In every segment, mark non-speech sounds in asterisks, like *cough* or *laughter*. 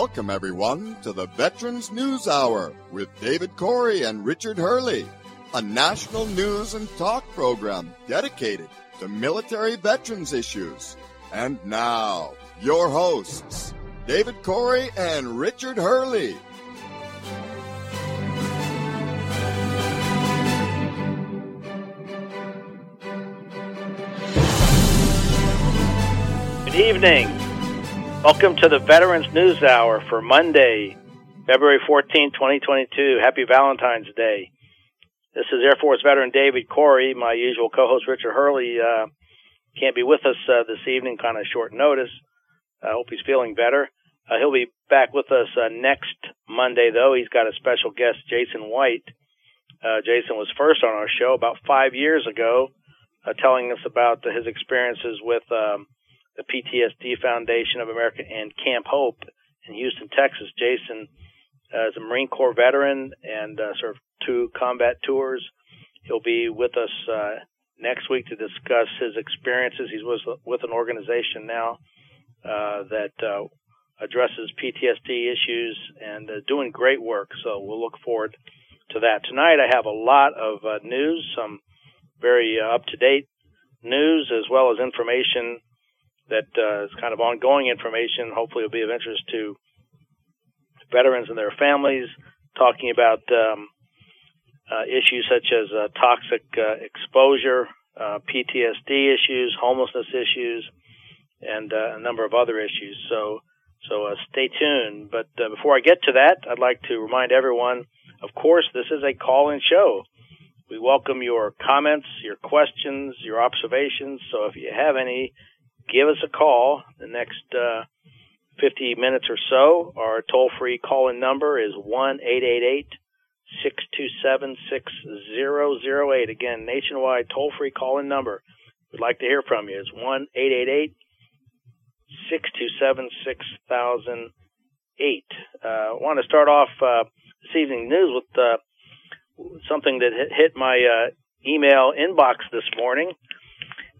Welcome, everyone, to the Veterans News Hour with David Cory and Richard Hurley, a national news and talk program dedicated to military veterans issues. And now, your hosts, David Cory and Richard Hurley. Good evening. Welcome to the Veterans News Hour for Monday, February 14, 2022. Happy Valentine's Day. This is Air Force veteran David Cory. My usual co-host Richard Hurley uh, can't be with us uh, this evening, kind of short notice. I hope he's feeling better. Uh, he'll be back with us uh, next Monday, though. He's got a special guest, Jason White. Uh, Jason was first on our show about five years ago, uh, telling us about his experiences with um, the PTSD Foundation of America and Camp Hope in Houston, Texas. Jason uh, is a Marine Corps veteran and uh, served two combat tours. He'll be with us uh, next week to discuss his experiences. He's with, with an organization now uh, that uh, addresses PTSD issues and uh, doing great work. So we'll look forward to that. Tonight I have a lot of news, some very up to date news, as well as information that uh, is kind of ongoing information. Hopefully, will be of interest to veterans and their families. Talking about um, uh, issues such as uh, toxic uh, exposure, uh, PTSD issues, homelessness issues, and uh, a number of other issues. So, so stay tuned. But before I get to that, I'd like to remind everyone. Of course, this is a call-in show. We welcome your comments, your questions, your observations. So if you have any, give us a call the next uh, 50 minutes or so. Our toll free call in number is 1 627 6008. Again, nationwide toll free call in number. We'd like to hear from you. It's 1 627 6008. I want to start off uh, this evening news with uh, something that hit my uh, email inbox this morning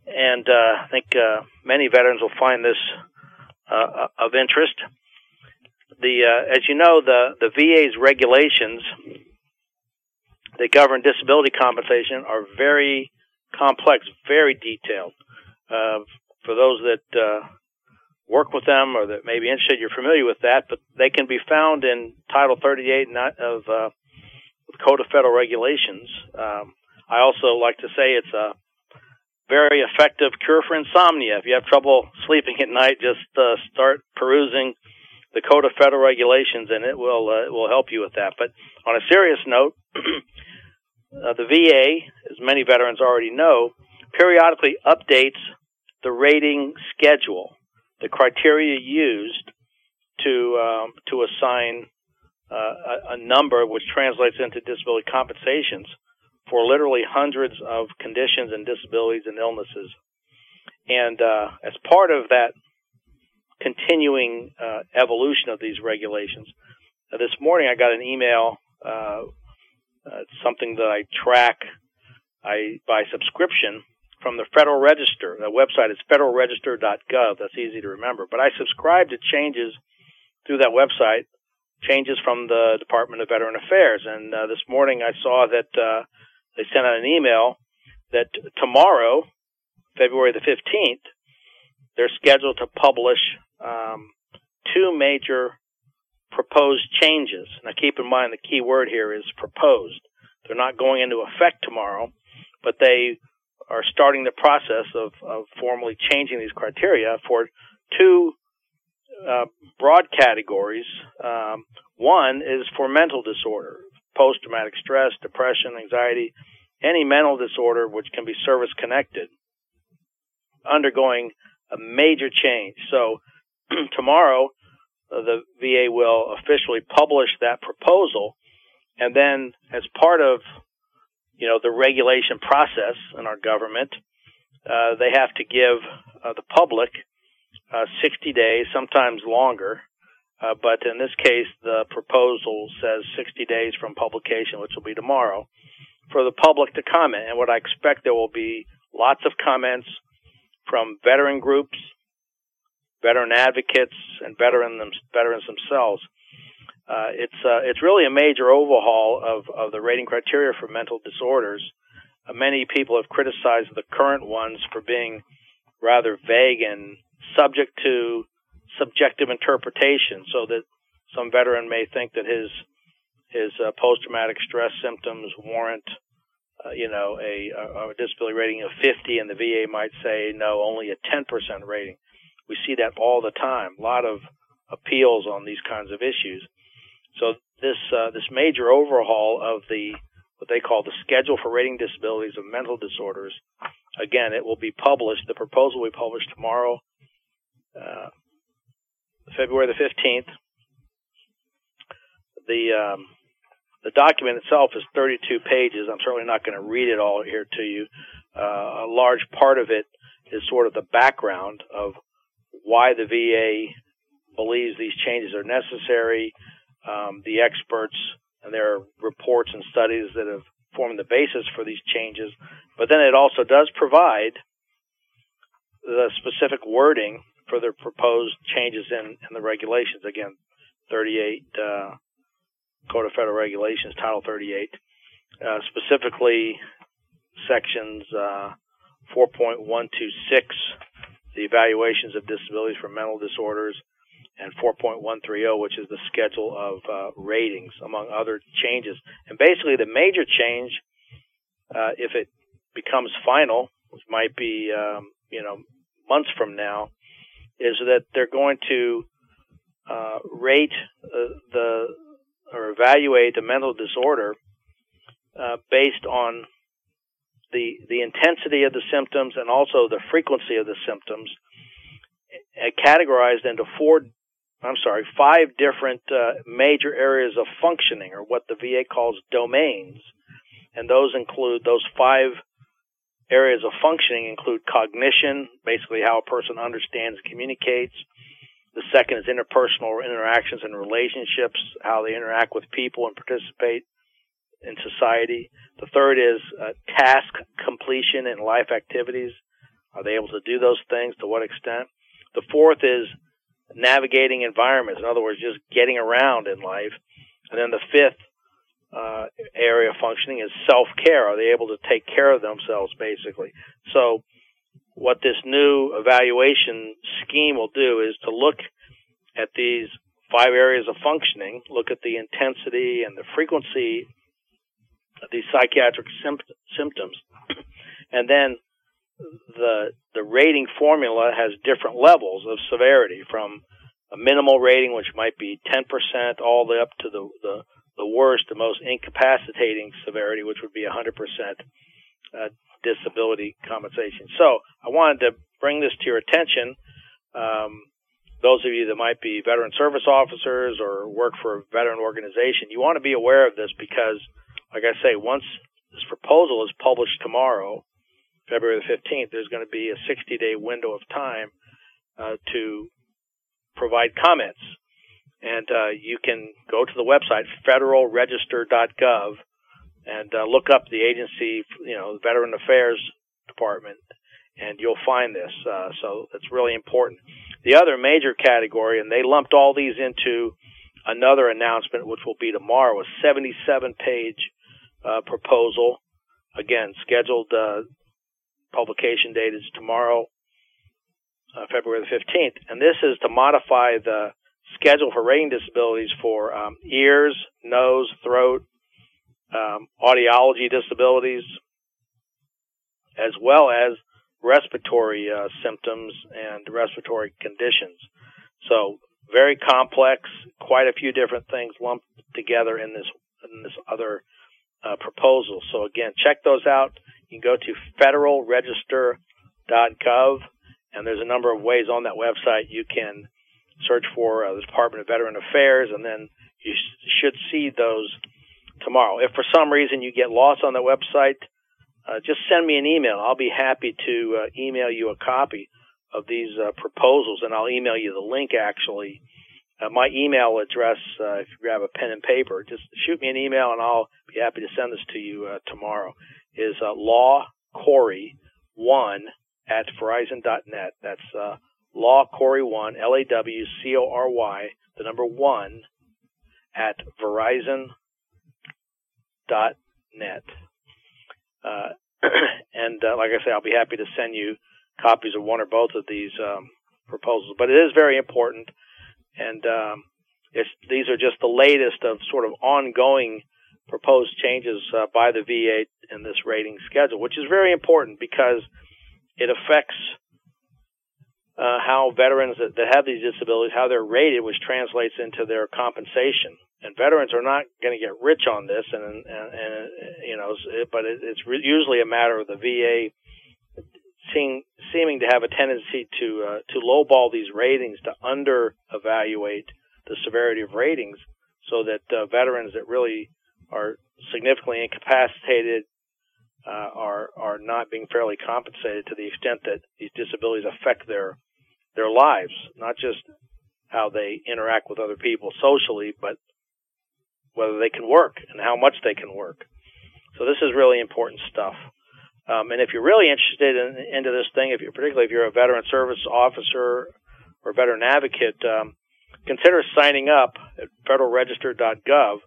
and uh, I think uh, many veterans will find this uh, of interest. The uh, as you know, the the VA's regulations that govern disability compensation are very complex, very detailed. Uh, for those that uh, work with them or that may be interested, you're familiar with that, but they can be found in Title 38 of the Code of Federal Regulations. Um, I also like to say it's a very effective cure for insomnia. If you have trouble sleeping at night, just uh, start perusing the Code of Federal Regulations, and it will uh, it will help you with that. But on a serious note, *clears throat* uh, the VA, as many veterans already know, periodically updates the rating schedule, the criteria used to um, to assign uh, a, a number which translates into disability compensations for literally hundreds of conditions and disabilities and illnesses. And uh, as part of that continuing uh, evolution of these regulations, uh, this morning I got an email, uh, uh, something that I track I, by subscription from the Federal Register. The website is federalregister.gov. That's easy to remember. But I subscribe to changes through that website, changes from the Department of Veteran Affairs. And uh, this morning I saw that they sent out an email that tomorrow, February the 15th, they're scheduled to publish um, two major proposed changes. Now, keep in mind the key word here is proposed. They're not going into effect tomorrow, but they are starting the process of, of formally changing these criteria for two uh, broad categories. Um, one is for mental disorder, post traumatic stress, depression, anxiety, any mental disorder which can be service connected, undergoing a major change. So *clears throat* tomorrow, uh, the VA will officially publish that proposal, and then as part of you know the regulation process in our government, uh, they have to give uh, the public uh, 60 days, sometimes longer, uh, but in this case, the proposal says 60 days from publication, which will be tomorrow, for the public to comment. And what I expect there will be lots of comments from veteran groups, veteran advocates, and veteran them, veterans themselves. Uh, it's uh, it's really a major overhaul of, of the rating criteria for mental disorders. Uh, many people have criticized the current ones for being rather vague and subject to subjective interpretation, so that some veteran may think that his his uh, post traumatic stress symptoms warrant, uh, you know, a, a, disability rating of 50, and the VA might say no, only a 10% rating. We see that all the time. A lot of appeals on these kinds of issues. So this uh, this major overhaul of the what they call the schedule for rating disabilities of mental disorders. Again, it will be published. The proposal will be published tomorrow, uh, February the 15th. The um, the document itself is 32 pages. I'm certainly not going to read it all here to you. Uh, a large part of it is sort of the background of why the VA believes these changes are necessary, um, the experts and their reports and studies that have formed the basis for these changes. But then it also does provide the specific wording for the proposed changes in, in the regulations. Again, 38 uh, Code of Federal Regulations, Title 38, uh, specifically sections uh, 4.126, the evaluations of disabilities for mental disorders, and 4.130, which is the schedule of uh, ratings, among other changes. And basically, the major change, uh, if it becomes final, which might be um, you know months from now, is that they're going to uh, rate uh, the or evaluate the mental disorder uh, based on the the intensity of the symptoms and also the frequency of the symptoms, categorized into four. I'm sorry, five different uh, major areas of functioning, or what the VA calls domains, and those include those five areas of functioning include cognition, basically how a person understands and communicates, the second is interpersonal interactions and relationships, how they interact with people and participate in society. The third is uh, task completion and life activities. Are they able to do those things? To what extent? The fourth is navigating environments. In other words, just getting around in life. And then the fifth uh, area functioning is self care. Are they able to take care of themselves, basically? So what this new evaluation scheme will do is to look at these five areas of functioning, look at the intensity and the frequency of these psychiatric symptoms, *clears throat* and then the the rating formula has different levels of severity from a minimal rating, which might be 10%, all the way up to the, the, the worst, the most incapacitating severity, which would be 100% uh, disability compensation. So I wanted to bring this to your attention. Um, those of you that might be veteran service officers or work for a veteran organization, you want to be aware of this because, like I say, once this proposal is published tomorrow, February the 15th, there's going to be a 60 day window of time uh, to provide comments. And uh, you can go to the website, federalregister.gov, and uh, look up the agency, you know, the Veteran Affairs Department, and you'll find this. Uh, so it's really important. The other major category, and they lumped all these into another announcement, which will be tomorrow, a 77 page uh, proposal. Again, scheduled uh, publication date is tomorrow, uh, February the 15th. And this is to modify the schedule for rating disabilities for um, ears, nose, throat, um, audiology disabilities, as well as respiratory uh, symptoms and respiratory conditions. So very complex, quite a few different things lumped together in this in this other uh, proposal. So again, check those out. You can go to federalregister.gov, and there's a number of ways on that website you can search for uh, the Department of Veteran Affairs, and then you sh- should see those tomorrow. If for some reason you get lost on the website, uh, just send me an email. I'll be happy to uh, email you a copy of these uh, proposals, and I'll email you the link actually. Uh, my email address, uh, if you grab a pen and paper, just shoot me an email and I'll be happy to send this to you uh, tomorrow, is uh, lawcory1 at verizon.net. That's uh, Law Cory one L A W C O R Y the number one at Verizon dot net. Uh, *clears throat* and uh, like I say, I'll be happy to send you copies of one or both of these um, proposals. But it is very important, and um, these are just the latest of sort of ongoing proposed changes uh, by the VA in this rating schedule, which is very important because it affects uh, how veterans that, that have these disabilities, how they're rated, which translates into their compensation. And veterans are not going to get rich on this, and and, and you know, but it, it's re- usually a matter of the VA seeing, seeming to have a tendency to uh, to lowball these ratings, to under evaluate the severity of ratings, so that uh, veterans that really are significantly incapacitated uh, are are not being fairly compensated to the extent that these disabilities affect their their lives, not just how they interact with other people socially, but whether they can work and how much they can work. So this is really important stuff. Um, and if you're really interested in, into this thing, if you particularly if you're a veteran service officer or veteran advocate, um, consider signing up at federalregister.gov.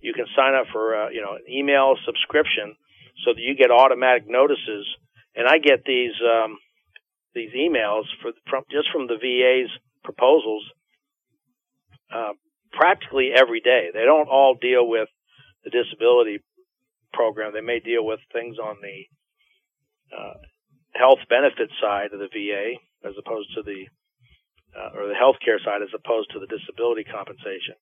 You can sign up for uh, you know an email subscription so that you get automatic notices. And I get these um, these emails for, from just from the VA's proposals uh, practically every day. They don't all deal with the disability program. They may deal with things on the uh, health benefit side of the VA as opposed to the uh, or the healthcare side as opposed to the disability compensation.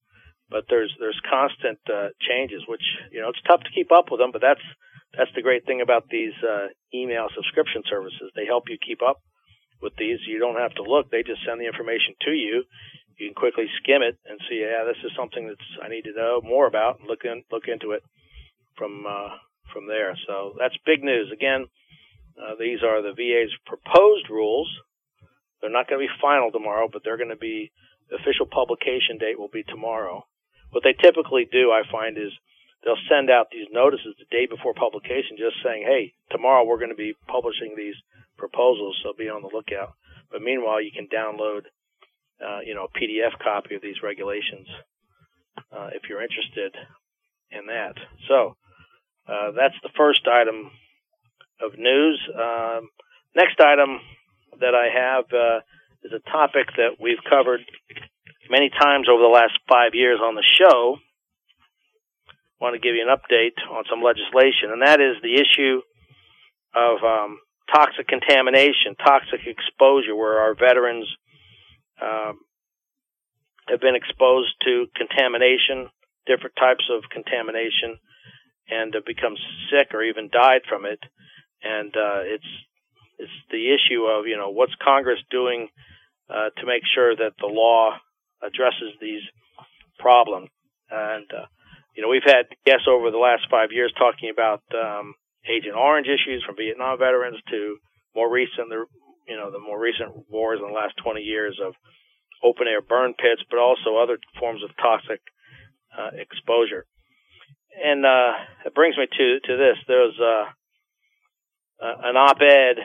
But there's there's constant uh, changes, which you know it's tough to keep up with them. But that's that's the great thing about these uh, email subscription services. They help you keep up with these. You don't have to look; they just send the information to you. You can quickly skim it and see, yeah, this is something that's I need to know more about. And look in, look into it from uh, from there. So that's big news. Again, uh, these are the VA's proposed rules. They're not going to be final tomorrow, but they're going to be the official publication date will be tomorrow. What they typically do, I find, is they'll send out these notices the day before publication, just saying, "Hey, tomorrow we're going to be publishing these proposals, so be on the lookout. But meanwhile, you can download, uh, you know, a PDF copy of these regulations uh, if you're interested in that. So uh, that's the first item of news. Um, next item that I have uh, is a topic that we've covered many times over the last five years on the show. I want to give you an update on some legislation, and that is the issue of um, toxic contamination, toxic exposure, where our veterans um, have been exposed to contamination, different types of contamination, and have become sick or even died from it. And uh, it's it's the issue of you know what's Congress doing uh, to make sure that the law addresses these problems. And uh, you know we've had guests over the last five years talking about um, Agent Orange issues from Vietnam veterans to more recent, you know, the more recent wars in the last 20 years of open air burn pits, but also other forms of toxic uh, exposure. And uh, it brings me to to this. There's uh, an op-ed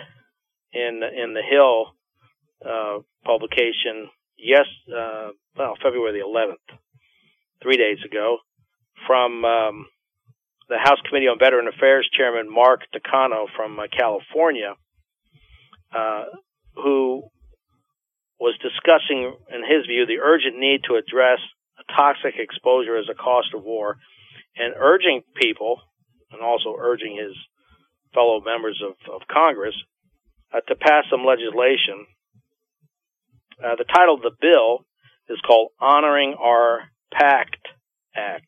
in in the Hill uh, publication, yes, uh, well, February the 11th, three days ago, from um, the House Committee on Veteran Affairs Chairman Mark Takano from uh, California, uh, who was discussing, in his view, the urgent need to address toxic exposure as a cost of war, and urging people, and also urging his fellow members of, of Congress, uh, to pass some legislation. Uh, the title of the bill is called Honoring Our Pact Act.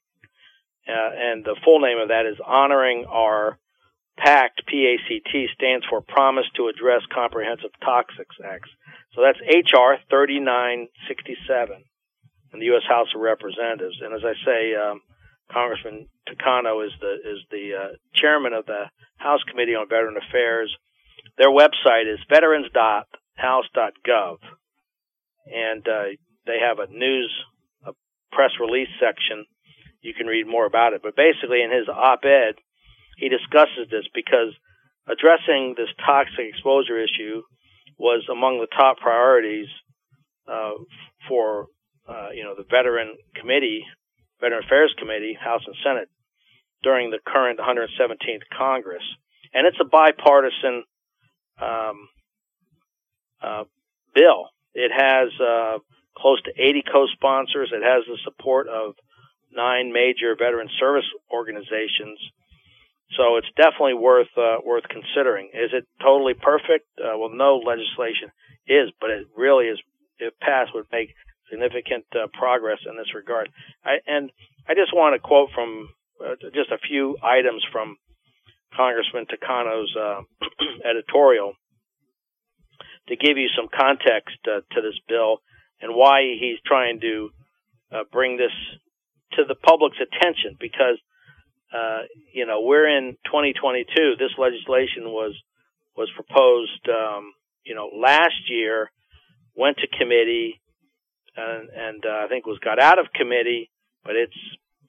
Uh, and the full name of that is Honoring Our PACT, P-A-C-T, stands for Promise to Address Comprehensive Toxics Acts. So that's H.R. 3967 in the U.S. House of Representatives. And as I say, um, Congressman Takano is the is the uh, chairman of the House Committee on Veteran Affairs. Their website is veterans.house.gov, and uh, they have a news, a press release section you can read more about it. But basically, in his op-ed, he discusses this because addressing this toxic exposure issue was among the top priorities uh, for uh, you know the veteran committee, Veteran Affairs Committee, House and Senate during the current 117th Congress, and it's a bipartisan um, uh, bill. It has uh, close to 80 co-sponsors. It has the support of nine major veteran service organizations. So it's definitely worth uh, worth considering. Is it totally perfect? Uh, well, no legislation is, but it really is. If passed, would make significant uh, progress in this regard. I, and I just want to quote from uh, just a few items from Congressman Takano's uh, *clears throat* editorial to give you some context uh, to this bill and why he's trying to bring this to the public's attention because uh, you know we're in 2022. This legislation was was proposed um, you know last year, went to committee, and, and uh, I think was got out of committee, but it's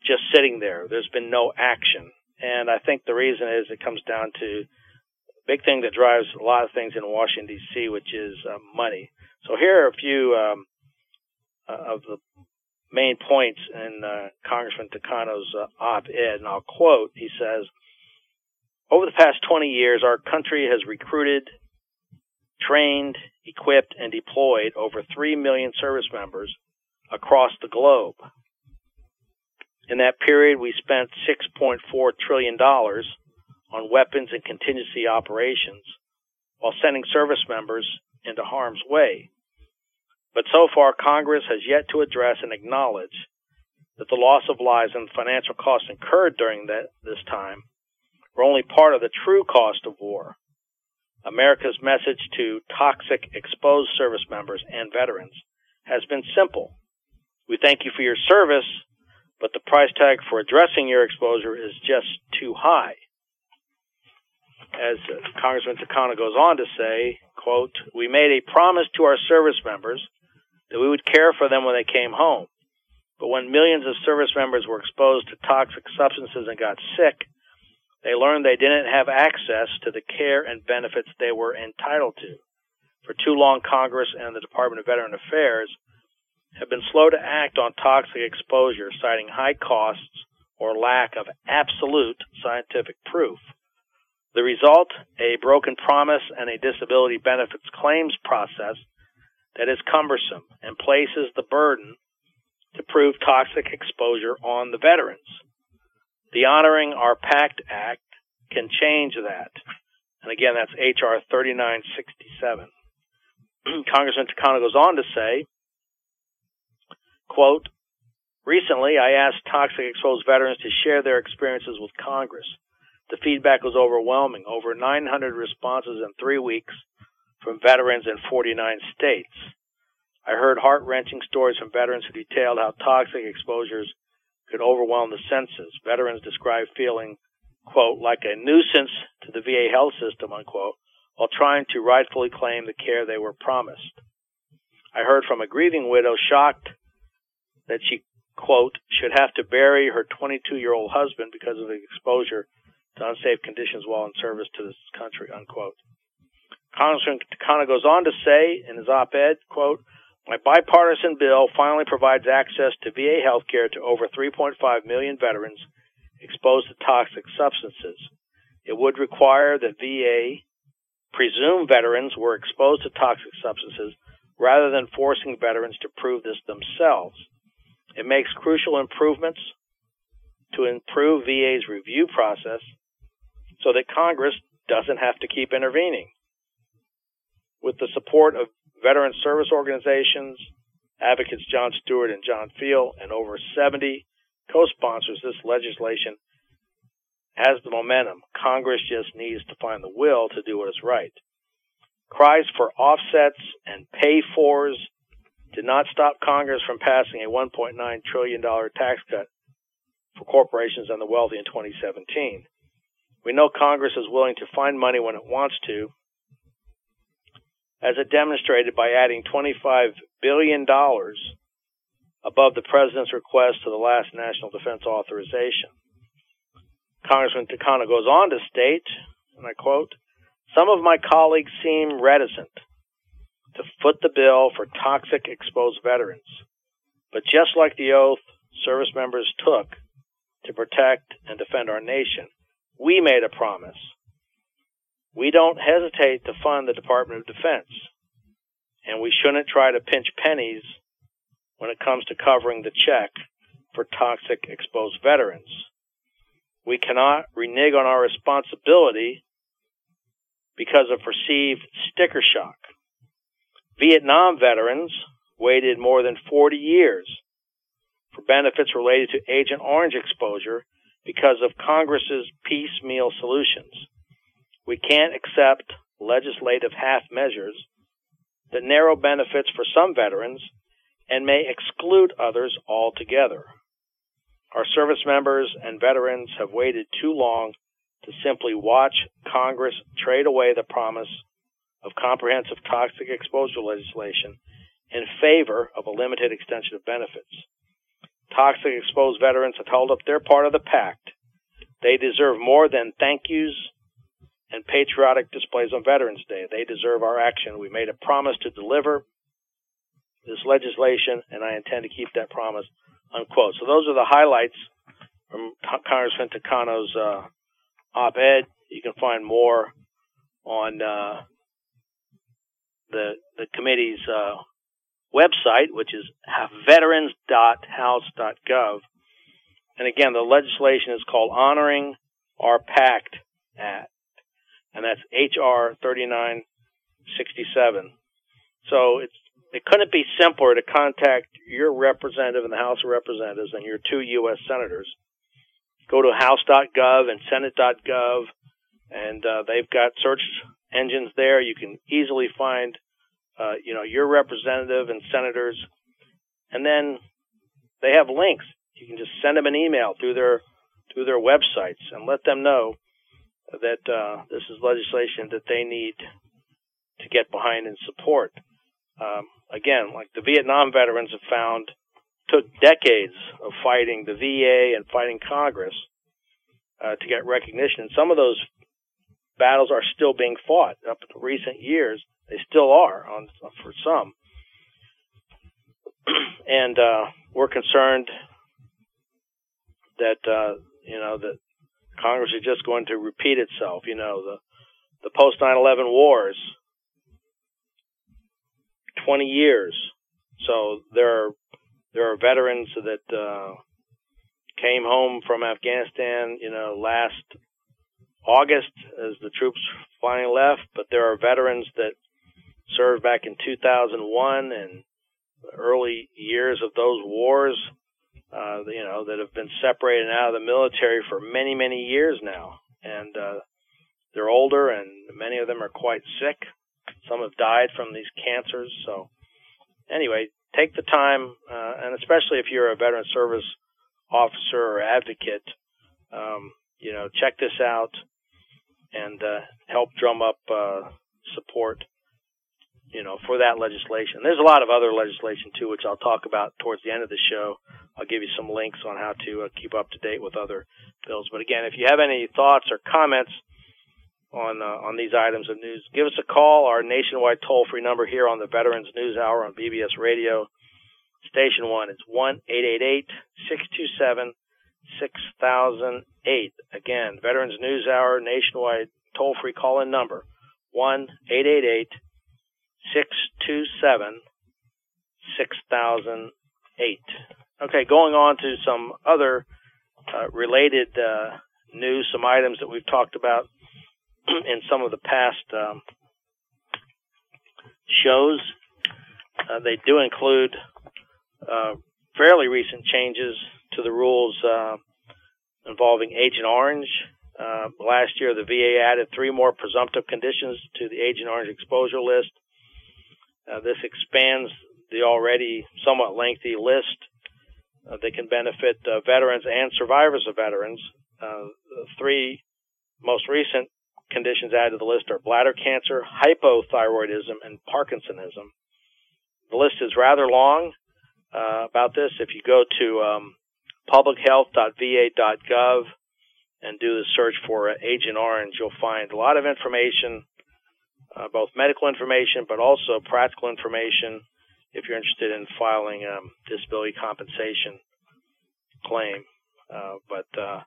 just sitting there. There's been no action, and I think the reason is it comes down to big thing that drives a lot of things in Washington D.C., which is uh, money. So here are a few um, uh, of the main points in uh, Congressman Takano's uh, op-ed, and I'll quote. He says, "Over the past 20 years, our country has recruited, trained, equipped, and deployed over 3 million service members across the globe. In that period, we spent 6.4 trillion dollars on weapons and contingency operations, while sending service members into harm's way." But so far, Congress has yet to address and acknowledge that the loss of lives and financial costs incurred during that, this time were only part of the true cost of war. America's message to toxic exposed service members and veterans has been simple. We thank you for your service, but the price tag for addressing your exposure is just too high. As Congressman Takano goes on to say, quote, we made a promise to our service members that we would care for them when they came home. But when millions of service members were exposed to toxic substances and got sick, they learned they didn't have access to the care and benefits they were entitled to. For too long, Congress and the Department of Veteran Affairs have been slow to act on toxic exposure, citing high costs or lack of absolute scientific proof. The result, a broken promise and a disability benefits claims process that is cumbersome and places the burden to prove toxic exposure on the veterans. The Honoring Our Pact Act can change that. And again, that's H.R. 3967. *clears throat* Congressman Takano goes on to say, quote, Recently, I asked toxic exposed veterans to share their experiences with Congress. The feedback was overwhelming. Over 900 responses in three weeks from veterans in 49 states. I heard heart wrenching stories from veterans who detailed how toxic exposures could overwhelm the senses. Veterans described feeling, quote, like a nuisance to the VA health system, unquote, while trying to rightfully claim the care they were promised. I heard from a grieving widow shocked that she, quote, should have to bury her 22 year old husband because of the exposure to unsafe conditions while in service to this country, unquote. Congressman Takano goes on to say in his op-ed, quote, my bipartisan bill finally provides access to VA health care to over 3.5 million veterans exposed to toxic substances. It would require that VA presume veterans were exposed to toxic substances rather than forcing veterans to prove this themselves. It makes crucial improvements to improve VA's review process so that Congress doesn't have to keep intervening with the support of veteran service organizations, advocates Jon Stewart and John Feal, and over 70 co-sponsors, this legislation has the momentum. Congress just needs to find the will to do what is right. Cries for offsets and pay fors did not stop Congress from passing a $1.9 trillion tax cut for corporations and the wealthy in 2017. We know Congress is willing to find money when it wants to, as it demonstrated by adding $25 billion above the president's request to the last national defense authorization. Congressman Takano goes on to state, and I quote, some of my colleagues seem reticent to foot the bill for toxic exposed veterans. But just like the oath service members took to protect and defend our nation, we made a promise. We don't hesitate to fund the Department of Defense, and we shouldn't try to pinch pennies when it comes to covering the check for toxic exposed veterans. We cannot renege on our responsibility because of perceived sticker shock. Vietnam veterans waited more than 40 years for benefits related to Agent Orange exposure because of Congress's piecemeal solutions. We can't accept legislative half measures that narrow benefits for some veterans and may exclude others altogether. Our service members and veterans have waited too long to simply watch Congress trade away the promise of comprehensive toxic exposure legislation in favor of a limited extension of benefits. Toxic exposed veterans have held up their part of the pact. They deserve more than thank yous and patriotic displays on Veterans Day. They deserve our action. We made a promise to deliver this legislation, and I intend to keep that promise. Unquote. So those are the highlights from Congressman Takano's uh, op-ed. You can find more on uh, the the committee's uh, website, which is veterans.house.gov. And again, the legislation is called Honoring Our Pact Act, and that's HR 3967. So it's it couldn't be simpler to contact your representative in the House of Representatives and your two U.S. senators. Go to house.gov and senate.gov, and uh, they've got search engines there. You can easily find, uh, you know, your representative and senators, and then they have links. You can just send them an email through their through their websites and let them know that uh, this is legislation that they need to get behind and support. Um, again, like the Vietnam veterans have found, took decades of fighting the VA and fighting Congress uh, to get recognition. And some of those battles are still being fought up in recent years. They still are on for some. *clears throat* and uh, we're concerned that uh, you know that Congress is just going to repeat itself. You know the the post 9/11 wars 20 years. So there are there are veterans that uh, came home from Afghanistan, you know, last August as the troops finally left. But there are veterans that served back in 2001 and early years of those wars. Uh, you know, that have been separated out of the military for many, many years now, and uh, they're older, and many of them are quite sick. Some have died from these cancers. So, anyway, take the time, uh, and especially if you're a veteran service officer or advocate, um, you know, check this out and uh, help drum up uh, support, you know, for that legislation. There's a lot of other legislation too, which I'll talk about towards the end of the show. I'll give you some links on how to uh, keep up to date with other bills. But again, if you have any thoughts or comments on uh, on these items of news, give us a call. Our nationwide toll free number here on the Veterans News Hour on BBS Radio, Station One. It's one eight eight eight six two seven six thousand eight. Again, Veterans News Hour nationwide toll free call in number one eight eight eight six two seven six thousand eight. Okay, going on to some other uh, related uh, news, some items that we've talked about *clears throat* in some of the past um, shows. Uh, they do include uh, fairly recent changes to the rules uh, involving Agent Orange. Uh, last year, the VA added three more presumptive conditions to the Agent Orange exposure list. Uh, this expands the already somewhat lengthy list uh, that can benefit veterans and survivors of veterans. the three most recent conditions added to the list are bladder cancer, hypothyroidism, and Parkinsonism. The list is rather long uh, about this. If you go to um, publichealth.va.gov and do the search for uh, Agent Orange, you'll find a lot of information uh, both medical information, but also practical information if you're interested in filing a um, disability compensation claim. Uh, but uh,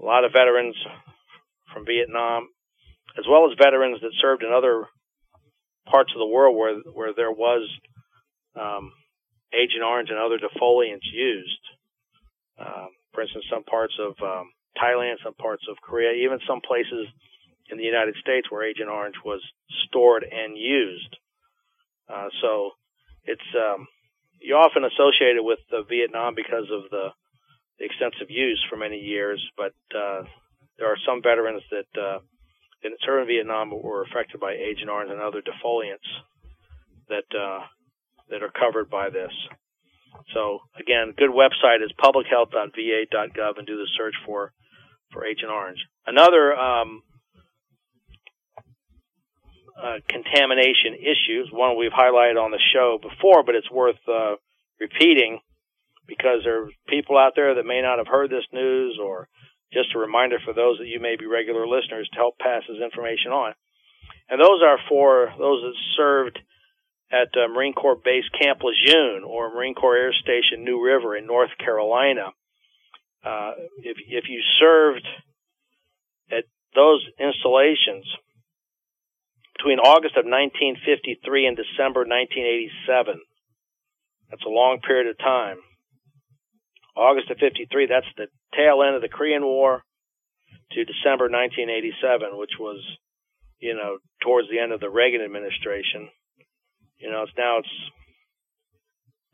a lot of veterans from Vietnam, as well as veterans that served in other parts of the world where where there was um, Agent Orange and other defoliants used. Um, for instance, some parts of um, Thailand, some parts of Korea, even some places in the United States where Agent Orange was stored and used. Uh, so it's um, you often associate it with Vietnam because of the, the, extensive use for many years, but uh, there are some veterans that uh, didn't serve in Vietnam but were affected by Agent Orange and other defoliants that uh, that are covered by this. So again, good website is publichealth.va.gov and do the search for for Agent Orange. Another um, uh, contamination issues, one we've highlighted on the show before, but it's worth uh, repeating because there are people out there that may not have heard this news or just a reminder for those that you may be regular listeners to help pass this information on. And those are for those that served at uh, Marine Corps Base Camp Lejeune or Marine Corps Air Station New River in North Carolina. Uh, if if you served at those installations between August of 1953 and December 1987, that's a long period of time. August of 53, that's the tail end of the Korean War to December 1987, which was, you know, towards the end of the Reagan administration. You know, it's now it's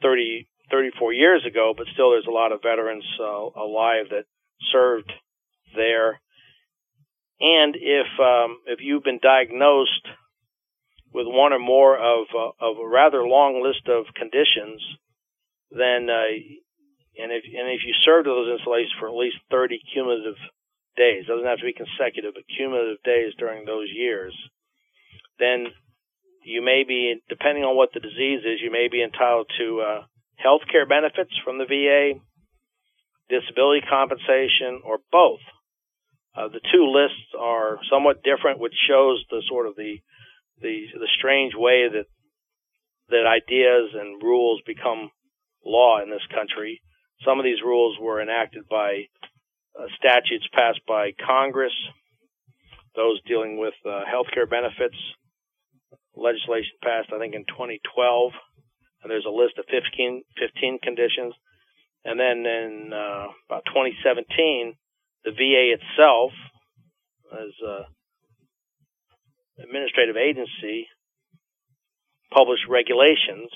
30, 34 years ago, but still there's a lot of veterans uh, alive that served there. And if um, if you've been diagnosed with one or more of uh, of a rather long list of conditions, then uh, and if and if you served those installations for at least 30 cumulative days, doesn't have to be consecutive, but cumulative days during those years, then you may be, depending on what the disease is, you may be entitled to uh, health care benefits from the VA, disability compensation, or both. Uh, the two lists are somewhat different, which shows the sort of the the the strange way that that ideas and rules become law in this country. Some of these rules were enacted by uh, statutes passed by Congress, those dealing with uh, health care benefits, legislation passed, I think, in 2012. And there's a list of 15, 15 conditions. And then in uh, about 2017, the VA itself, as an administrative agency, published regulations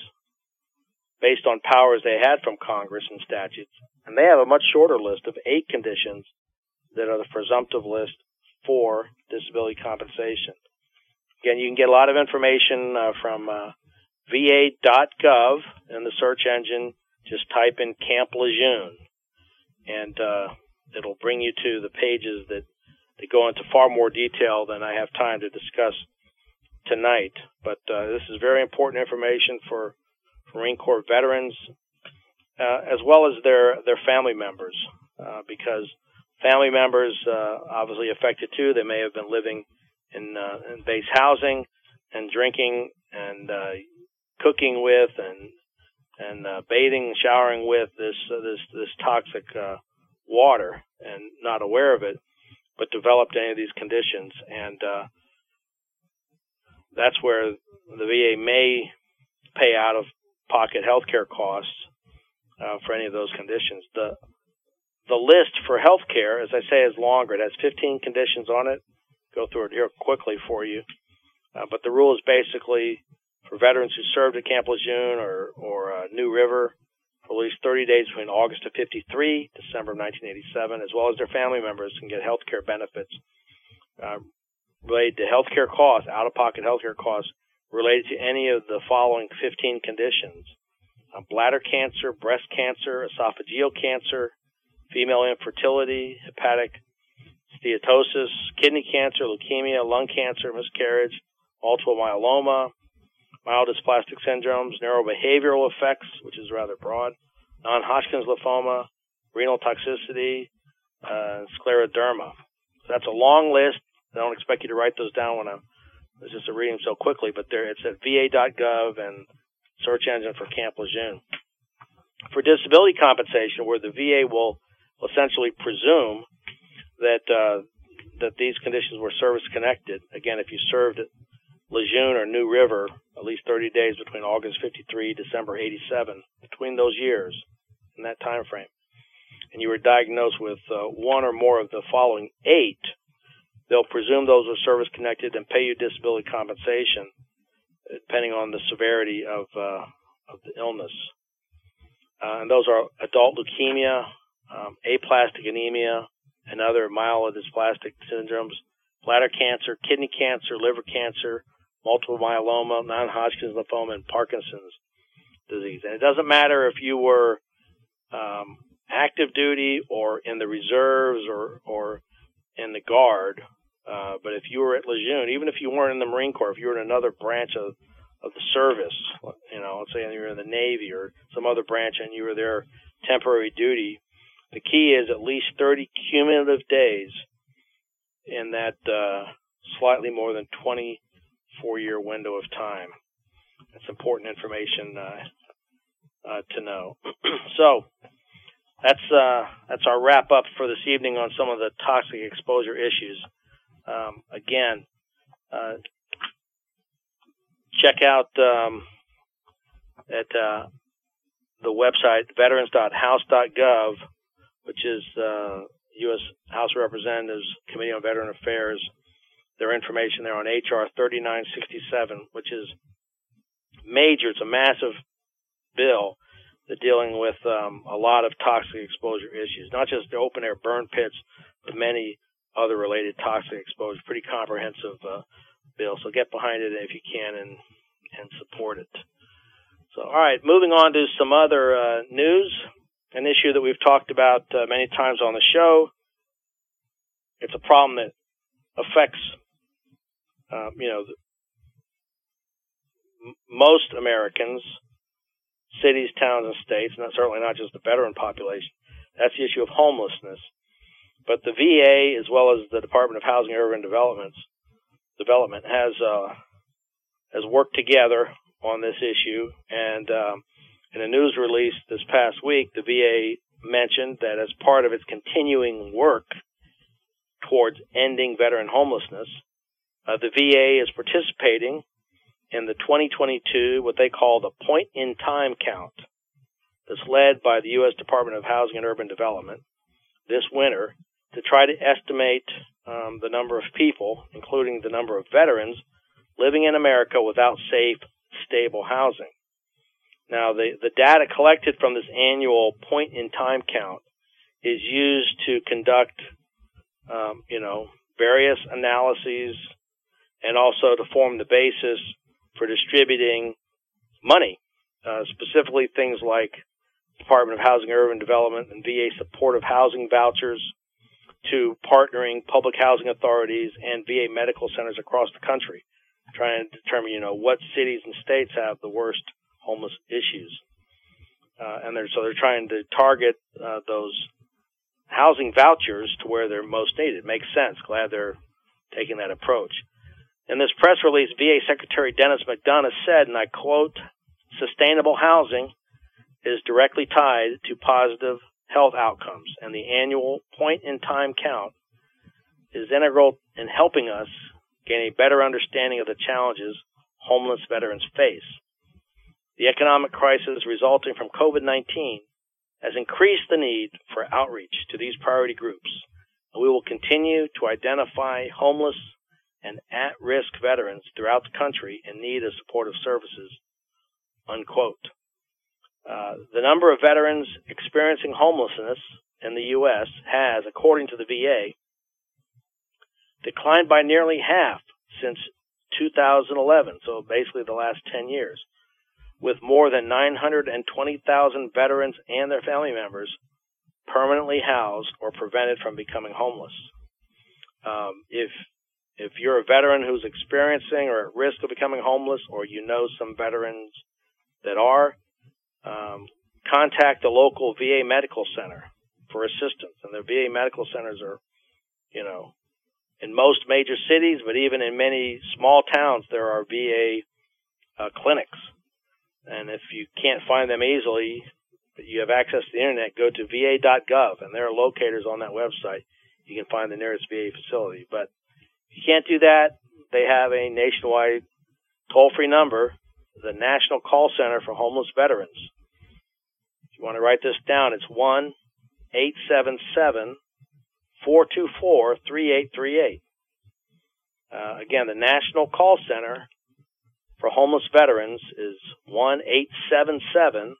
based on powers they had from Congress and statutes. And they have a much shorter list of eight conditions that are the presumptive list for disability compensation. Again, you can get a lot of information uh, from uh, va.gov in the search engine. Just type in Camp Lejeune, and uh, it'll bring you to the pages that, that go into far more detail than I have time to discuss tonight. But uh, this is very important information for Marine Corps veterans, uh, as well as their their family members, uh, because family members uh, obviously affected too. They may have been living in, uh, in base housing and drinking and uh, cooking with and and bathing, showering with this this this toxic uh, water and not aware of it, but developed any of these conditions, and uh, that's where the VA may pay out of pocket healthcare costs uh, for any of those conditions. The the list for healthcare, as I say, is longer. It has 15 conditions on it. Go through it here quickly for you. Uh, but the rule is basically for veterans who served at Camp Lejeune or, or uh, New River least 30 days between August of 53, December of 1987, as well as their family members can get health care benefits uh, related to health care costs, out-of-pocket health care costs related to any of the following 15 conditions. Uh, bladder cancer, breast cancer, esophageal cancer, female infertility, hepatic steatosis, kidney cancer, leukemia, lung cancer, miscarriage, multiple myeloma, myelodysplastic syndromes, neurobehavioral effects, which is rather broad, non-Hodgkin's lymphoma, renal toxicity, uh, scleroderma. So that's a long list. I don't expect you to write those down when I'm just reading so quickly, but there it's at va.gov and search engine for Camp Lejeune. For disability compensation, where the VA will essentially presume that uh, that these conditions were service connected. Again, if you served at Lejeune or New River at least 30 days between August 53, December 87, between those years in that time frame, and you were diagnosed with uh, one or more of the following eight, they'll presume those are service connected and pay you disability compensation depending on the severity of uh, of the illness. Uh, and those are adult leukemia, um, aplastic anemia, and other myelodysplastic syndromes, bladder cancer, kidney cancer, liver cancer, multiple myeloma, non-Hodgkin's lymphoma, and Parkinson's disease. And it doesn't matter if you were um, active duty or in the reserves or or in the guard. Uh, but if you were at Lejeune, even if you weren't in the Marine Corps, if you were in another branch of of the service, you know, let's say you were in the Navy or some other branch and you were there temporary duty, the key is at least 30 cumulative days in that uh, slightly more than 24 year window of time. That's important information uh, uh, to know. *clears throat* so that's uh, that's our wrap up for this evening on some of the toxic exposure issues. Um, again, uh, check out um, at uh, the website veterans.house.gov, which is U.S. House of Representatives Committee on Veteran Affairs. Their information there on HR 3967, which is major. It's a massive bill that dealing with um, a lot of toxic exposure issues, not just the open air burn pits, but many other related toxic exposure. Pretty comprehensive uh, bill. So get behind it if you can and and support it. So, all right, moving on to some other uh, news, an issue that we've talked about uh, many times on the show. It's a problem that affects, um, you know, most Americans, cities, towns, and states, and that's certainly not just the veteran population. That's the issue of homelessness. But the VA, as well as the Department of Housing and Urban Developments, Development, has uh, has worked together on this issue. And um, in a news release this past week, the VA mentioned that as part of its continuing work towards ending veteran homelessness, uh, the VA is participating in the 2022, what they call the point in time count, that's led by the U.S. Department of Housing and Urban Development this winter to try to estimate um, the number of people, including the number of veterans, living in America without safe, stable housing. Now, the, the data collected from this annual point in time count is used to conduct, um, you know, various analyses and also to form the basis for distributing money, uh, specifically things like Department of Housing and Urban Development and VA supportive housing vouchers to partnering public housing authorities and VA medical centers across the country, trying to determine, you know, what cities and states have the worst homeless issues. Uh, and they're, so they're trying to target uh, those housing vouchers to where they're most needed. Makes sense. Glad they're taking that approach. In this press release, VA Secretary Denis McDonough said, and I quote, sustainable housing is directly tied to positive health outcomes, and the annual point in time count is integral in helping us gain a better understanding of the challenges homeless veterans face. The economic crisis resulting from COVID 19 has increased the need for outreach to these priority groups, and we will continue to identify homeless and at risk veterans throughout the country in need of supportive services. Unquote. Uh, the number of veterans experiencing homelessness in the U.S. has, according to the VA, declined by nearly half since 2011, so basically the last 10 years, with more than 920,000 veterans and their family members permanently housed or prevented from becoming homeless. Um, if if you're a veteran who's experiencing or at risk of becoming homeless, or you know some veterans that are, um, contact the local VA medical center for assistance. And the VA medical centers are, you know, in most major cities, but even in many small towns, there are VA uh, clinics. And if you can't find them easily, but you have access to the internet, go to va.gov, and there are locators on that website. You can find the nearest VA facility. But you can't do that, they have a nationwide toll-free number, the National Call Center for Homeless Veterans. If you want to write this down, it's one eight seven seven four two four three eight three eight. Uh, again, the National Call Center for Homeless Veterans is one eight seven seven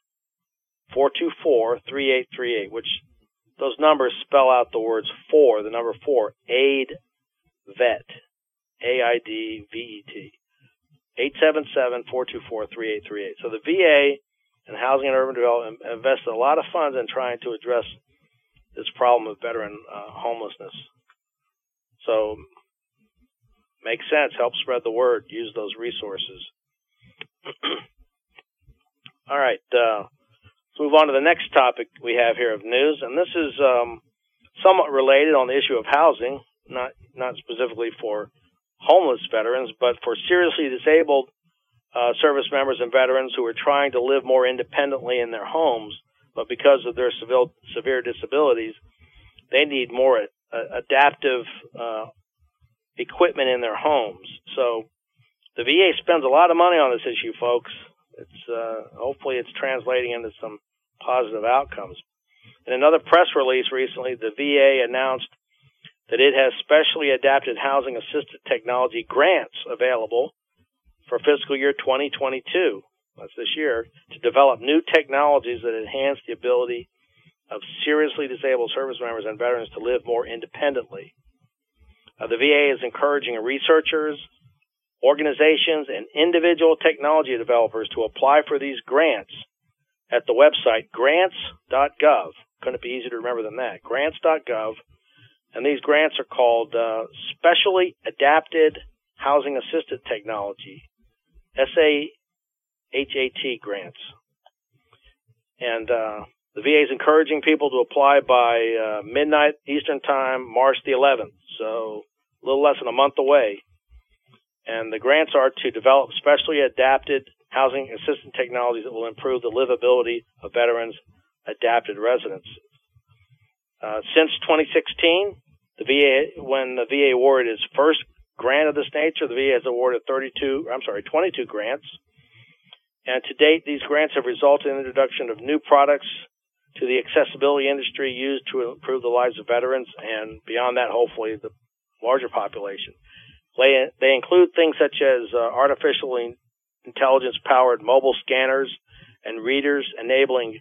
424 3838, which those numbers spell out the words four, the number four, aid vet, A I D V E T. 877 424 3838. So the VA and Housing and Urban Development invested a lot of funds in trying to address this problem of veteran uh, homelessness. So makes sense. Help spread the word. Use those resources. *clears throat* All right. Uh, Let's move on to the next topic we have here of news, and this is um, somewhat related on the issue of housing, not not specifically for homeless veterans, but for seriously disabled uh, service members and veterans who are trying to live more independently in their homes, but because of their severe, severe disabilities, they need more uh, adaptive uh, equipment in their homes. So the VA spends a lot of money on this issue, folks. It's uh, hopefully it's translating into some positive outcomes. In another press release recently, the VA announced that it has specially adapted housing assisted technology grants available for fiscal year 2022, that's this year, to develop new technologies that enhance the ability of seriously disabled service members and veterans to live more independently. Uh, the VA is encouraging researchers, organizations, and individual technology developers to apply for these grants at the website grants.gov. Couldn't be easier to remember than that. Grants.gov. And these grants are called uh, Specially Adapted Housing Assisted Technology, SAHAT grants. And uh, the VA is encouraging people to apply by uh, midnight Eastern Time, March the 11th. So a little less than a month away. And the grants are to develop specially adapted housing assistance technologies that will improve the livability of veterans' adapted residences. Uh, since 2016, the VA, when the VA awarded its first grant of this nature, the VA has awarded 32, I'm sorry, 22 grants. And to date, these grants have resulted in the introduction of new products to the accessibility industry used to improve the lives of veterans and beyond that, hopefully, the larger population. They, they include things such as uh, artificial intelligence powered mobile scanners and readers enabling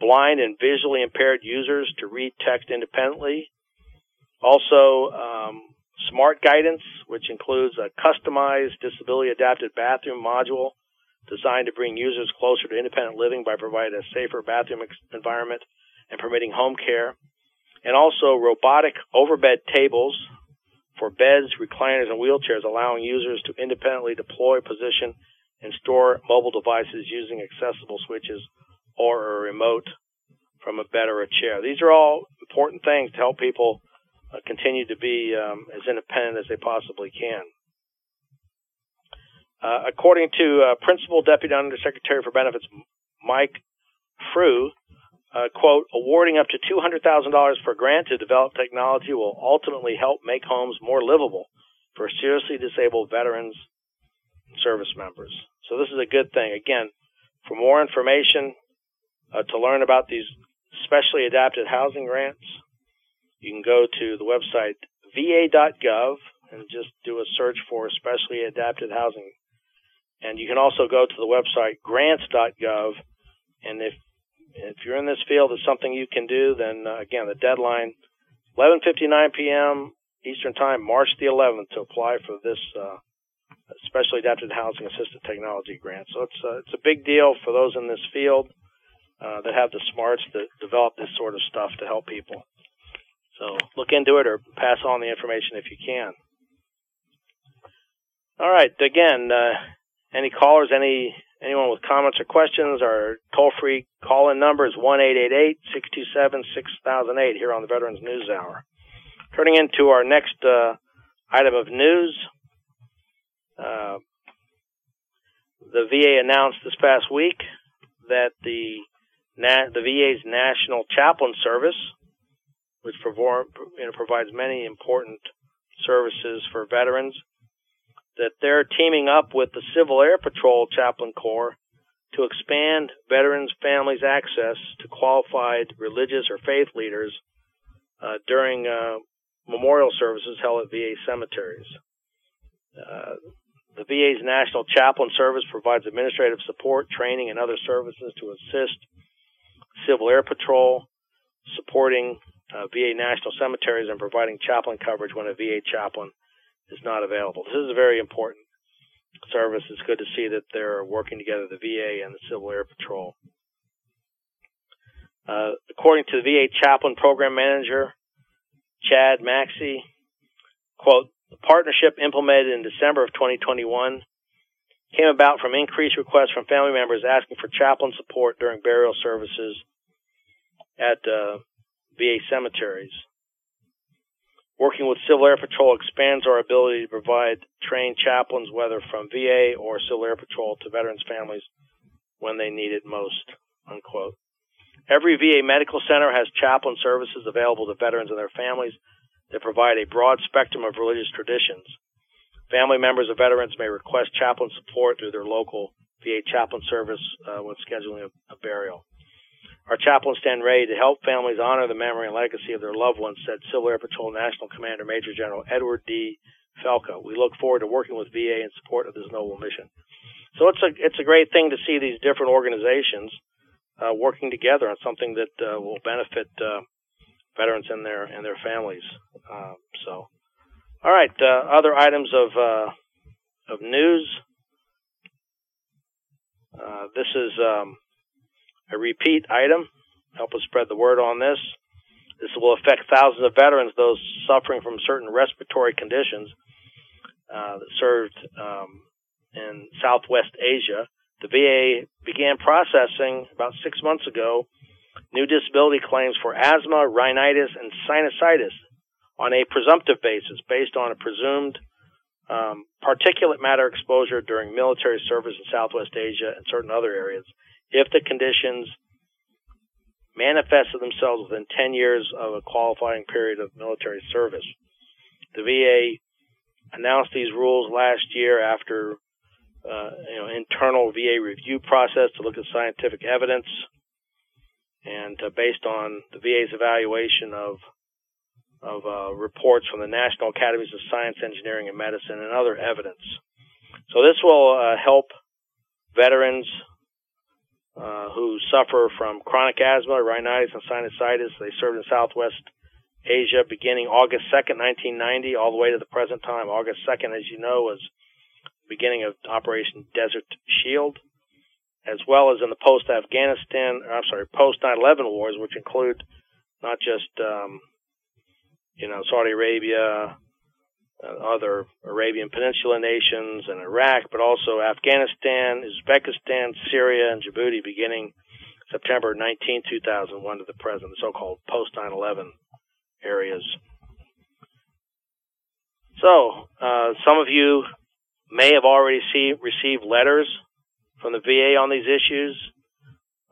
blind and visually impaired users to read text independently. Also, um, smart guidance, which includes a customized disability adapted bathroom module designed to bring users closer to independent living by providing a safer bathroom ex- environment and permitting home care. And also robotic overbed tables for beds, recliners, and wheelchairs, allowing users to independently deploy, position, and store mobile devices using accessible switches or a remote from a bed or a chair. These are all important things to help people uh, continue to be um, as independent as they possibly can. Uh, according to uh, Principal Deputy Undersecretary for Benefits Mike Frueh, uh, quote, awarding up to $200,000 for a grant to develop technology will ultimately help make homes more livable for seriously disabled veterans and service members. So this is a good thing. Again, for more information uh, to learn about these specially adapted housing grants, you can go to the website va.gov and just do a search for specially adapted housing. And you can also go to the website grants.gov. And if if you're in this field, it's something you can do. Then uh, again, the deadline 11:59 p.m. Eastern Time, March the 11th, to apply for this uh, specially adapted housing assisted technology grant. So it's uh, it's a big deal for those in this field uh, that have the smarts to develop this sort of stuff to help people. So look into it or pass on the information if you can. All right. Again, uh, any callers, any anyone with comments or questions, our toll free call in number is one eight eight eight six two seven six thousand eight here on the Veterans News Hour. Turning into our next uh, item of news. Uh, the VA announced this past week that the the VA's National Chaplain Service, which you know, provides many important services for veterans, that they're teaming up with the Civil Air Patrol Chaplain Corps to expand veterans' families' access to qualified religious or faith leaders uh, during uh, memorial services held at VA cemeteries. Uh, the VA's National Chaplain Service provides administrative support, training, and other services to assist Civil Air Patrol, supporting uh, VA national cemeteries, and providing chaplain coverage when a VA chaplain is not available. This is a very important service. It's good to see that they're working together, the VA and the Civil Air Patrol. Uh, according to the VA chaplain program manager, Chad Maxey, quote, the partnership implemented in December of 2021 came about from increased requests from family members asking for chaplain support during burial services at uh, VA cemeteries. Working with Civil Air Patrol expands our ability to provide trained chaplains, whether from VA or Civil Air Patrol, to veterans' families when they need it most. Unquote. Every VA medical center has chaplain services available to veterans and their families that provide a broad spectrum of religious traditions. Family members of veterans may request chaplain support through their local VA chaplain service uh, when scheduling a, a burial. Our chaplains stand ready to help families honor the memory and legacy of their loved ones, said Civil Air Patrol National Commander Major General Edward D. Phelka. We look forward to working with VA in support of this noble mission. So it's a it's a great thing to see these different organizations uh, working together on something that uh, will benefit uh, veterans and their and their families. Um, so, all right, uh, other items of uh, of news. Uh, this is um, a repeat item. Help us spread the word on this. This will affect thousands of veterans, those suffering from certain respiratory conditions uh, that served um, in Southwest Asia. The VA began processing about six months ago new disability claims for asthma, rhinitis, and sinusitis on a presumptive basis based on a presumed um, particulate matter exposure during military service in Southwest Asia and certain other areas if the conditions manifested themselves within 10 years of a qualifying period of military service. The VA announced these rules last year after uh, you know internal VA review process to look at scientific evidence and uh, based on the VA's evaluation of of uh, reports from the National Academies of Science, Engineering, and Medicine, and other evidence. So this will uh, help veterans uh, who suffer from chronic asthma, rhinitis, and sinusitis. They served in Southwest Asia beginning August 2nd, 1990, all the way to the present time. August 2nd, as you know, was the beginning of Operation Desert Shield as well as in the post-Afghanistan, I'm sorry, post-9/11 wars, which include not just um, you know Saudi Arabia, other Arabian Peninsula nations, and Iraq, but also Afghanistan, Uzbekistan, Syria, and Djibouti, beginning September 19, 2001 to the present, the so-called post-9/11 areas. So, uh, some of you may have already see, received letters from the VA on these issues.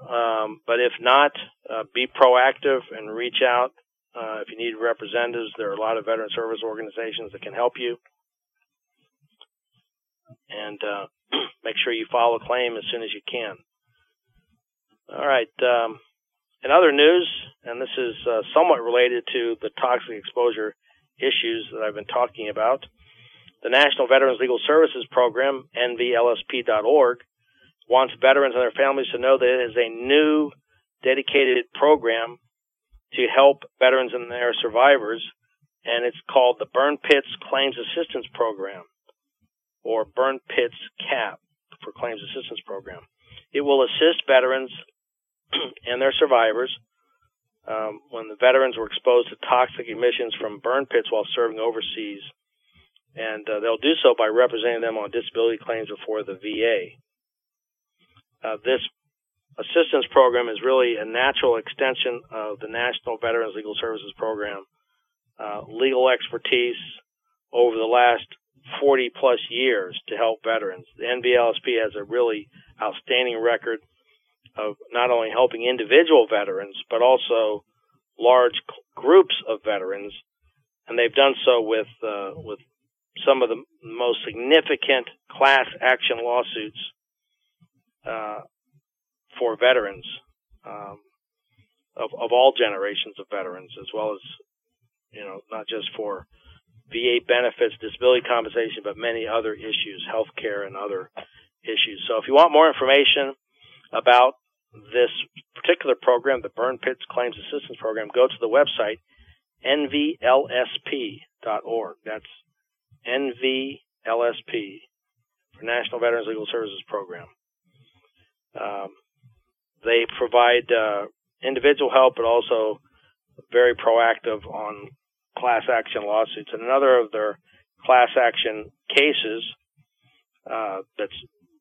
Um, but if not, uh, be proactive and reach out. Uh, if you need representatives, there are a lot of veteran service organizations that can help you. And uh, *clears throat* make sure you file a claim as soon as you can. All right. Um, in other news, and this is uh, somewhat related to the toxic exposure issues that I've been talking about, the National Veterans Legal Services Program, nvlsp.org, wants veterans and their families to know that it is a new dedicated program to help veterans and their survivors, and it's called the Burn Pits Claims Assistance Program, or Burn Pits CAP for Claims Assistance Program. It will assist veterans *clears throat* and their survivors um, when the veterans were exposed to toxic emissions from burn pits while serving overseas, and uh, they'll do so by representing them on disability claims before the VA uh, this assistance program is really a natural extension of the National Veterans Legal Services Program. Uh, legal expertise over the last 40 plus years to help veterans. The NVLSP has a really outstanding record of not only helping individual veterans, but also large groups of veterans, and they've done so with uh, with some of the most significant class action lawsuits uh, for veterans um, of of all generations of veterans, as well as you know not just for VA benefits, disability compensation, but many other issues, health care and other issues. So if you want more information about this particular program, the Burn Pits Claims Assistance Program, go to the website nvlsp.org. That's NVLSP for National Veterans Legal Services Program. Um, they provide uh, individual help, but also very proactive on class action lawsuits. And another of their class action cases uh, that's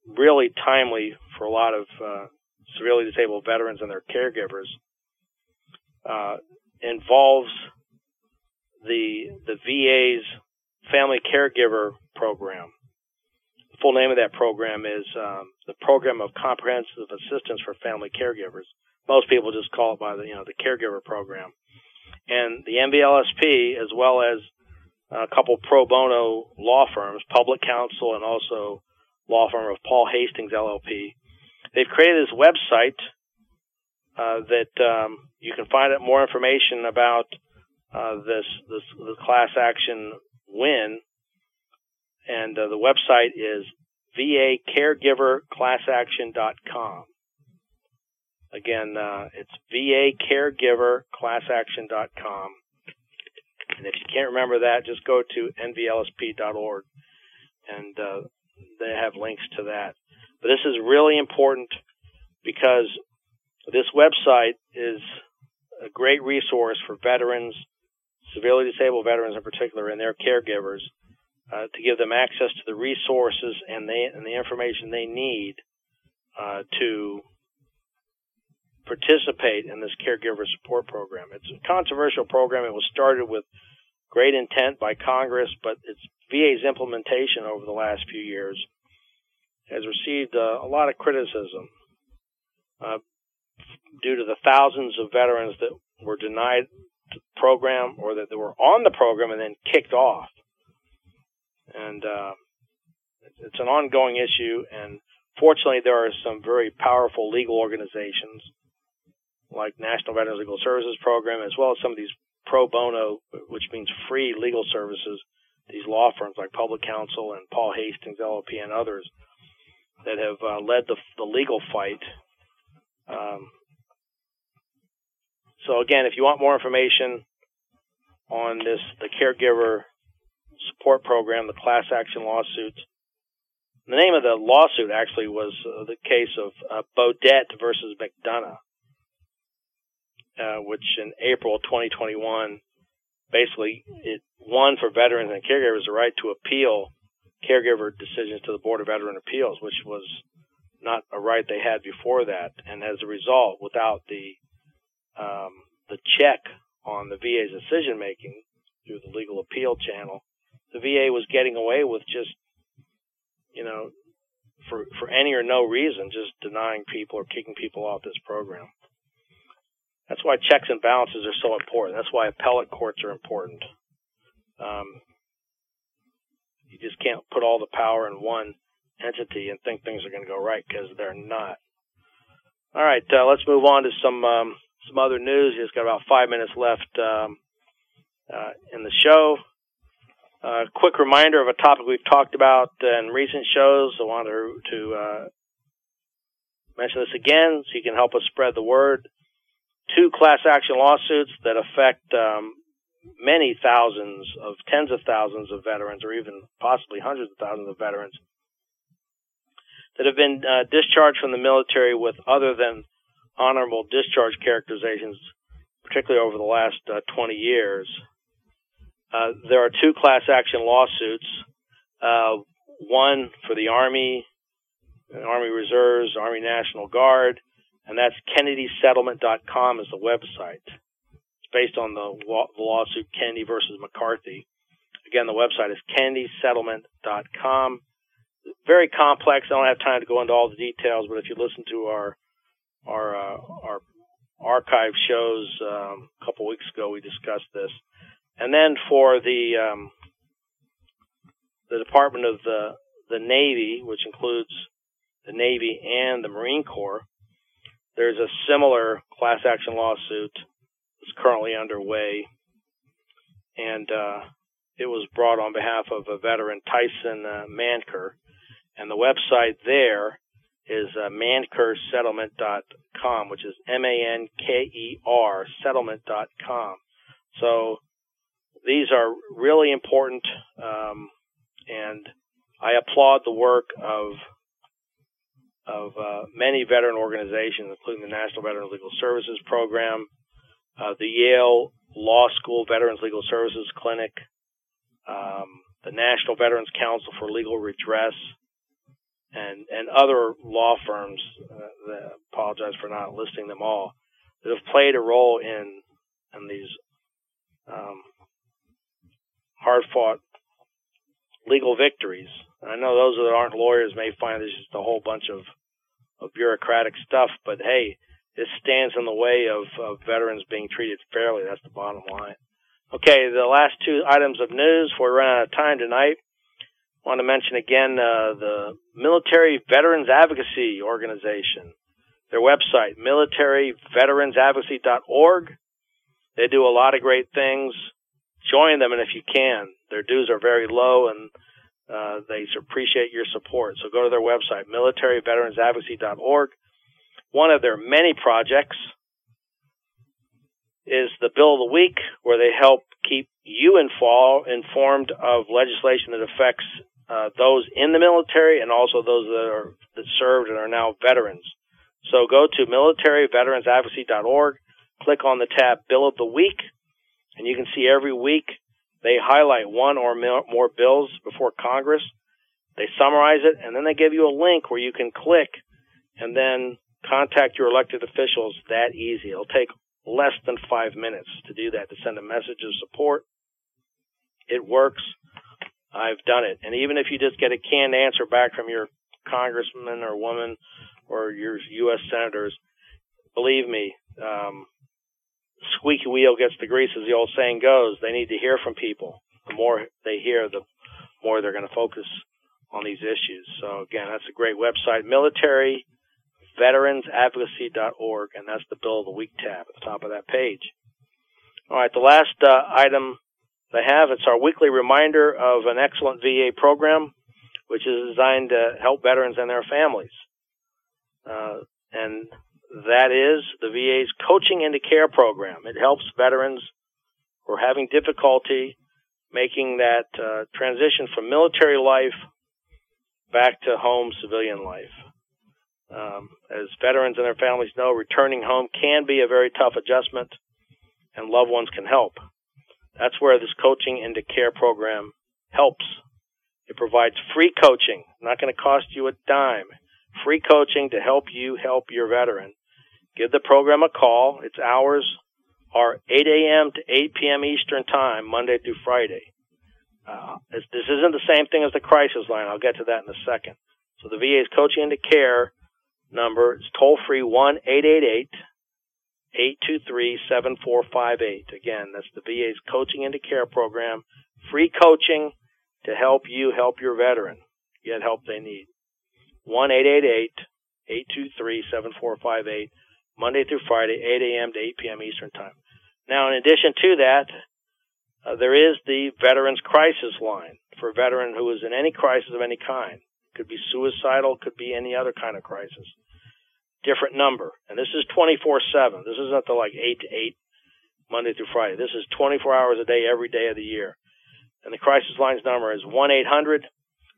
really timely for a lot of uh, severely disabled veterans and their caregivers uh, involves the the VA's Family Caregiver Program. Full name of that program is um, the Program of Comprehensive Assistance for Family Caregivers. Most people just call it by the you know the Caregiver Program, and the NVLSP as well as a couple pro bono law firms, Public Counsel, and also law firm of Paul Hastings LLP, they've created this website uh, that um, you can find out more information about uh, this this the class action win, and uh, the website is vacaregiverclassaction.com. Again, uh, it's vacaregiverclassaction.com. And if you can't remember that, just go to nvlsp.org, and uh, they have links to that. But this is really important because this website is a great resource for veterans, severely disabled veterans in particular, and their caregivers uh, to give them access to the resources and, they, and the information they need uh, to participate in this caregiver support program. It's a controversial program. It was started with great intent by Congress, but its VA's implementation over the last few years has received uh, a lot of criticism uh, due to the thousands of veterans that were denied the program or that they were on the program and then kicked off. And uh, it's an ongoing issue, and fortunately, there are some very powerful legal organizations like National Veterans Legal Services Program, as well as some of these pro bono, which means free legal services, these law firms like Public Counsel and Paul Hastings LLP and others that have uh, led the, the legal fight. Um, so again, if you want more information on this, the caregiver support program, the class action lawsuits, the name of the lawsuit actually was uh, the case of uh, Beaudette versus McDonough, uh, which in April 2021, basically it won for veterans and caregivers the right to appeal caregiver decisions to the Board of Veteran Appeals, which was not a right they had before that. And as a result, without the um, the check on the VA's decision making through the legal appeal channel, the VA was getting away with just, you know, for for any or no reason, just denying people or kicking people off this program. That's why checks and balances are so important. That's why appellate courts are important. Um, you just can't put all the power in one entity and think things are going to go right because they're not. All right, uh, let's move on to some um, some other news. Just got about five minutes left um, uh, in the show. Uh, quick reminder of a topic we've talked about in recent shows. I want to, to uh, mention this again so you can help us spread the word. Two class action lawsuits that affect um, many thousands of tens of thousands of veterans or even possibly hundreds of thousands of veterans that have been uh, discharged from the military with other than honorable discharge characterizations, particularly over the last uh, 20 years. Uh, there are two class action lawsuits, uh, one for the Army, Army Reserves, Army National Guard, and that's KennedySettlement.com is the website It's based on the, lawsuit Kennedy versus McCarthy Again, the website is kennedysettlement.com. Very complex. I don't have time to go into all the details, but if you listen to our our uh, our archive shows um, a couple weeks ago, we discussed this. And then for the um, the Department of the the Navy, which includes the Navy and the Marine Corps, there's a similar class action lawsuit that's currently underway, and uh, it was brought on behalf of a veteran, Tyson uh, Manker, and the website there is uh, mankersettlement.com, which is M-A-N-K-E-R settlement.com. So these are really important, um, and I applaud the work of of uh, many veteran organizations, including the National Veterans Legal Services Program, uh, the Yale Law School Veterans Legal Services Clinic, um, the National Veterans Council for Legal Redress, and and other law firms. Uh, apologize for not listing them all that have played a role in in these um, hard fought legal victories. And I know those that aren't lawyers may find this just a whole bunch of of bureaucratic stuff, but hey, this stands in the way of, of veterans being treated fairly. That's the bottom line. Okay, the last two items of news before we run out of time tonight. I want to mention again uh, the Military Veterans Advocacy Organization. Their website, militaryveteransadvocacy.org. They do a lot of great things. Join them, and if you can, their dues are very low, and uh, they appreciate your support. So go to their website, militaryveteransadvocacy.org. One of their many projects is the Bill of the Week, where they help keep you in fall informed of legislation that affects uh, those in the military and also those that are that served and are now veterans. So go to militaryveteransadvocacy.org, click on the tab Bill of the Week, and you can see every week they highlight one or more bills before Congress. They summarize it, and then they give you a link where you can click and then contact your elected officials that easy. It'll take less than five minutes to do that, to send a message of support. It works. I've done it. And even if you just get a canned answer back from your congressman or woman or your U.S. senators, believe me, um, squeaky wheel gets the grease, as the old saying goes. They need to hear from people. The more they hear, the more they're going to focus on these issues. So again, that's a great website, militaryveteransadvocacy.org, and that's the Bill of the Week tab at the top of that page. All right, the last uh, item they have, it's our weekly reminder of an excellent VA program, which is designed to help veterans and their families. Uh, and that is the VA's Coaching into Care program. It helps veterans who are having difficulty making that uh, transition from military life back to home civilian life. Um, as veterans and their families know, returning home can be a very tough adjustment, and loved ones can help. That's where this Coaching into Care program helps. It provides free coaching, not going to cost you a dime. Free coaching to help you help your veteran give the program a call. Its hours are 8 a.m. to 8 p.m. Eastern Time, Monday through Friday. Uh, this isn't the same thing as the crisis line. I'll get to that in a second. So the VA's Coaching into Care number is toll free 1 888 823 7458. Again, that's the VA's Coaching into Care program. Free coaching to help you help your veteran get help they need. 1 888 823 7458. Monday through Friday, 8 a.m. to 8 p.m. Eastern Time. Now, in addition to that, uh, there is the Veterans Crisis Line for a veteran who is in any crisis of any kind. Could be suicidal, could be any other kind of crisis. Different number. And this is 24-7. This isn't the like 8 to 8 Monday through Friday. This is 24 hours a day, every day of the year. And the crisis line's number is 1-800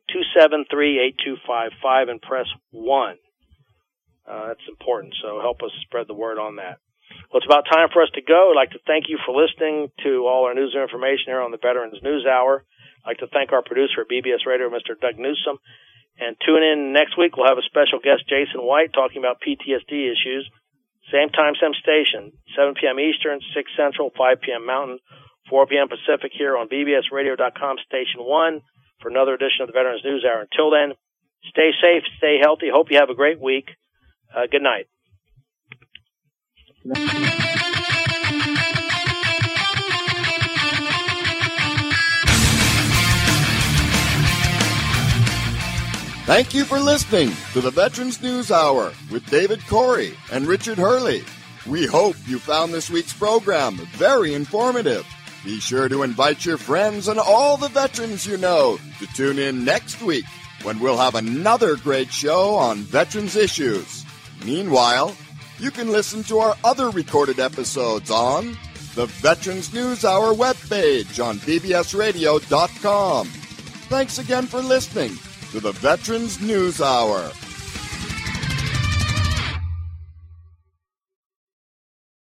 273 8255 and press 1. Uh, that's important. So help us spread the word on that. Well, it's about time for us to go. I'd like to thank you for listening to all our news and information here on the Veterans News Hour. I'd like to thank our producer at BBS Radio, Mr. Doug Newsom. And tune in next week. We'll have a special guest, Jason White, talking about PTSD issues. Same time, same station, 7 p.m. Eastern, 6 Central, 5 p.m. Mountain, 4 p.m. Pacific here on bbsradio.com station 1 for another edition of the Veterans News Hour. Until then, stay safe, stay healthy. Hope you have a great week. Uh, good night. Thank you for listening to the Veterans News Hour with David Cory and Richard Hurley. We hope you found this week's program very informative. Be sure to invite your friends and all the veterans you know to tune in next week when we'll have another great show on veterans issues. Meanwhile, you can listen to our other recorded episodes on the Veterans News Hour webpage on bbsradio.com. Thanks again for listening to the Veterans News Hour.